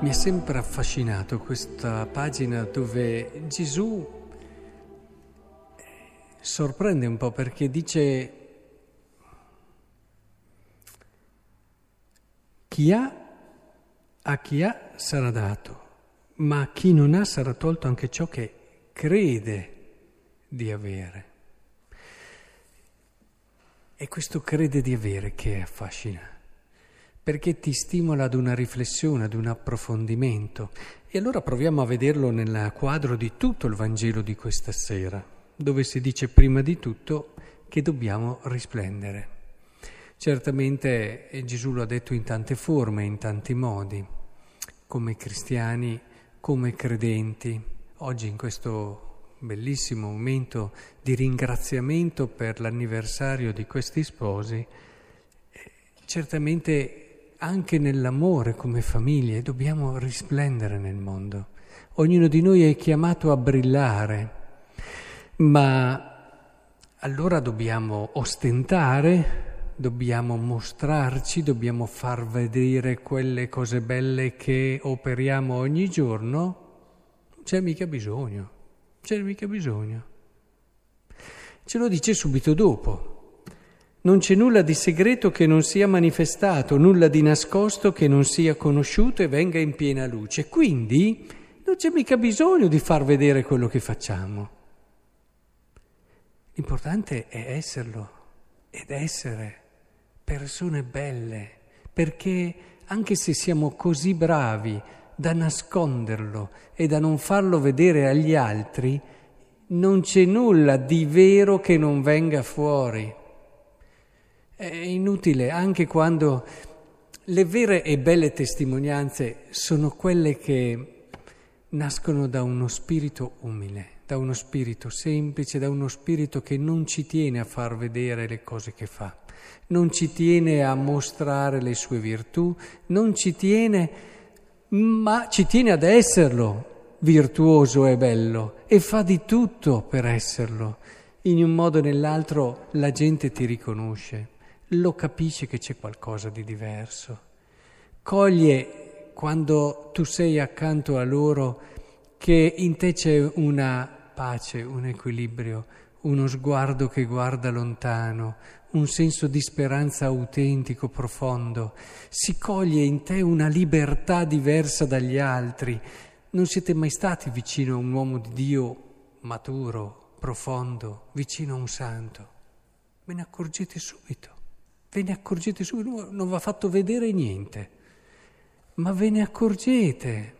Mi ha sempre affascinato questa pagina dove Gesù sorprende un po' perché dice chi ha, a chi ha sarà dato, ma a chi non ha sarà tolto anche ciò che crede di avere. E questo crede di avere che affascina perché ti stimola ad una riflessione, ad un approfondimento. E allora proviamo a vederlo nel quadro di tutto il Vangelo di questa sera, dove si dice prima di tutto che dobbiamo risplendere. Certamente eh, Gesù lo ha detto in tante forme, in tanti modi, come cristiani, come credenti. Oggi in questo bellissimo momento di ringraziamento per l'anniversario di questi sposi, eh, certamente anche nell'amore come famiglie dobbiamo risplendere nel mondo. Ognuno di noi è chiamato a brillare, ma allora dobbiamo ostentare, dobbiamo mostrarci, dobbiamo far vedere quelle cose belle che operiamo ogni giorno. Non c'è mica bisogno, c'è mica bisogno. Ce lo dice subito dopo. Non c'è nulla di segreto che non sia manifestato, nulla di nascosto che non sia conosciuto e venga in piena luce. Quindi non c'è mica bisogno di far vedere quello che facciamo. L'importante è esserlo ed essere persone belle, perché anche se siamo così bravi da nasconderlo e da non farlo vedere agli altri, non c'è nulla di vero che non venga fuori. È inutile anche quando le vere e belle testimonianze sono quelle che nascono da uno spirito umile, da uno spirito semplice, da uno spirito che non ci tiene a far vedere le cose che fa, non ci tiene a mostrare le sue virtù, non ci tiene, ma ci tiene ad esserlo virtuoso e bello e fa di tutto per esserlo. In un modo o nell'altro la gente ti riconosce lo capisce che c'è qualcosa di diverso. Coglie quando tu sei accanto a loro che in te c'è una pace, un equilibrio, uno sguardo che guarda lontano, un senso di speranza autentico, profondo. Si coglie in te una libertà diversa dagli altri. Non siete mai stati vicino a un uomo di Dio maturo, profondo, vicino a un santo. Ve ne accorgete subito. Ve ne accorgete subito, non vi ha fatto vedere niente, ma ve ne accorgete.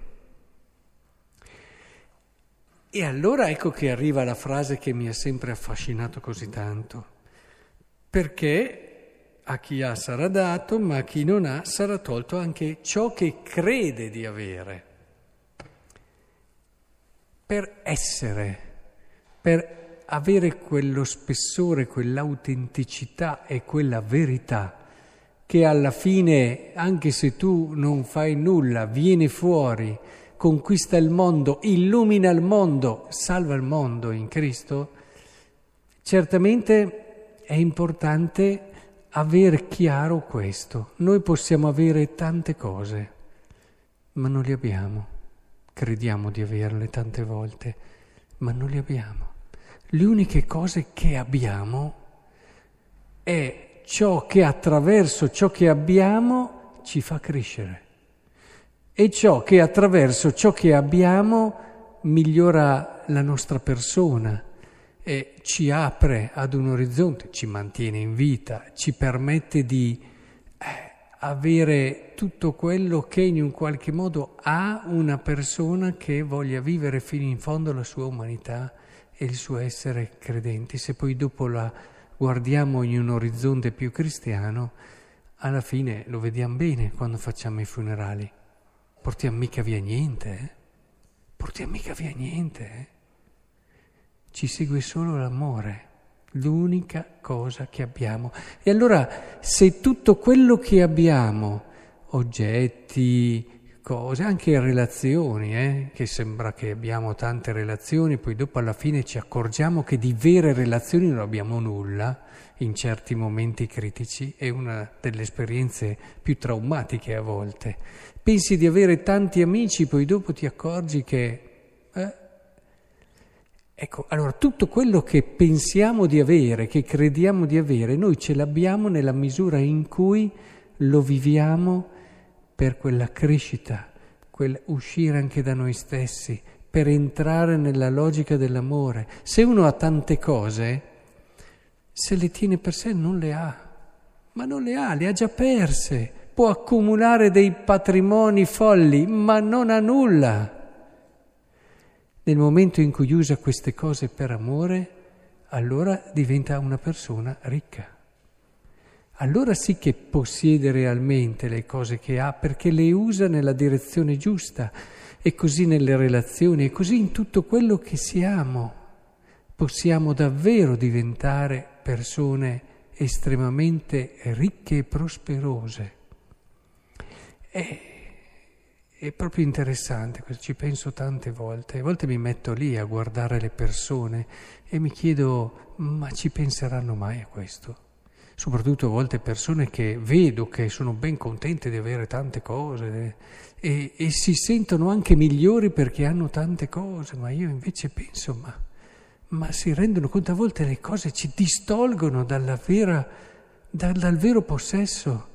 E allora ecco che arriva la frase che mi ha sempre affascinato così tanto, perché a chi ha sarà dato, ma a chi non ha sarà tolto anche ciò che crede di avere. Per essere, per avere quello spessore, quell'autenticità e quella verità che alla fine, anche se tu non fai nulla, viene fuori, conquista il mondo, illumina il mondo, salva il mondo in Cristo, certamente è importante aver chiaro questo. Noi possiamo avere tante cose, ma non le abbiamo. Crediamo di averle tante volte, ma non le abbiamo. Le uniche cose che abbiamo è ciò che attraverso ciò che abbiamo ci fa crescere. E ciò che attraverso ciò che abbiamo migliora la nostra persona e ci apre ad un orizzonte, ci mantiene in vita, ci permette di eh, avere tutto quello che in un qualche modo ha una persona che voglia vivere fino in fondo la sua umanità e il suo essere credenti. Se poi dopo la guardiamo in un orizzonte più cristiano, alla fine lo vediamo bene quando facciamo i funerali. Portiamo mica via niente, eh? Portiamo mica via niente, eh? Ci segue solo l'amore, l'unica cosa che abbiamo. E allora se tutto quello che abbiamo, oggetti, cose, anche relazioni, eh? che sembra che abbiamo tante relazioni, poi dopo alla fine ci accorgiamo che di vere relazioni non abbiamo nulla in certi momenti critici, è una delle esperienze più traumatiche a volte. Pensi di avere tanti amici, poi dopo ti accorgi che... Eh? Ecco, allora tutto quello che pensiamo di avere, che crediamo di avere, noi ce l'abbiamo nella misura in cui lo viviamo per quella crescita, quel uscire anche da noi stessi, per entrare nella logica dell'amore. Se uno ha tante cose, se le tiene per sé non le ha, ma non le ha, le ha già perse. Può accumulare dei patrimoni folli, ma non ha nulla. Nel momento in cui usa queste cose per amore, allora diventa una persona ricca allora sì che possiede realmente le cose che ha perché le usa nella direzione giusta e così nelle relazioni e così in tutto quello che siamo. Possiamo davvero diventare persone estremamente ricche e prosperose. È, è proprio interessante, ci penso tante volte. A volte mi metto lì a guardare le persone e mi chiedo, ma ci penseranno mai a questo? Soprattutto a volte persone che vedo che sono ben contente di avere tante cose e, e, si sentono anche migliori perché hanno tante cose, ma io invece penso, ma, ma si rendono conto a volte le cose ci distolgono vera, dal, dal vero possesso,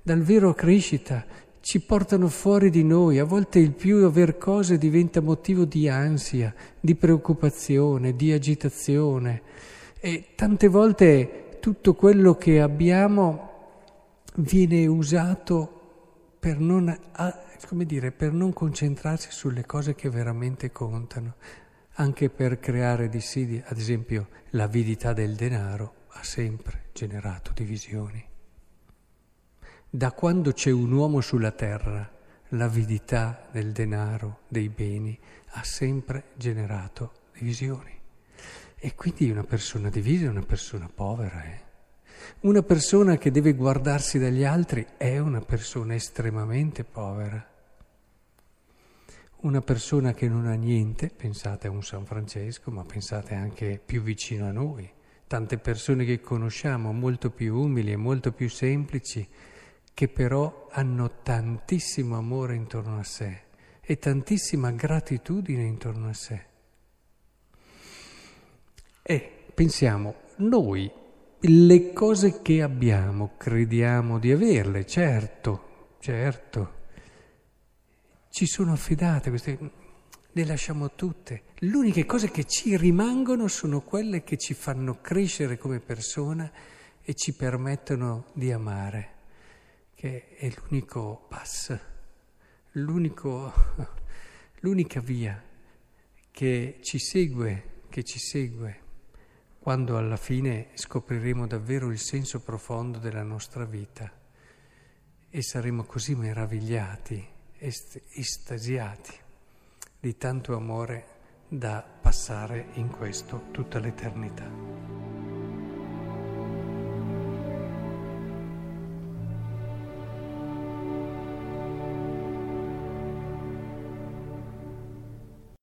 dal vero crescita, ci portano fuori di noi, a volte il più aver cose diventa motivo di ansia, di preoccupazione, di agitazione. E tante volte tutto quello che abbiamo viene usato per non, dire, per non concentrarsi sulle cose che veramente contano, anche per creare dissidi. Ad esempio, l'avidità del denaro ha sempre generato divisioni. Da quando c'è un uomo sulla terra, l'avidità del denaro, dei beni, ha sempre generato divisioni. E quindi una persona divisa è una persona povera. Eh? Una persona che deve guardarsi dagli altri è una persona estremamente povera. Una persona che non ha niente, pensate a un San Francesco, ma pensate anche più vicino a noi, tante persone che conosciamo molto più umili e molto più semplici, che però hanno tantissimo amore intorno a sé e tantissima gratitudine intorno a sé. E pensiamo, noi le cose che abbiamo crediamo di averle, certo, certo, ci sono affidate, queste, le lasciamo tutte. Le uniche cose che ci rimangono sono quelle che ci fanno crescere come persona e ci permettono di amare, che è l'unico passo, l'unico, l'unica via che ci segue, che ci segue quando alla fine scopriremo davvero il senso profondo della nostra vita e saremo così meravigliati, est- estasiati di tanto amore da passare in questo tutta l'eternità.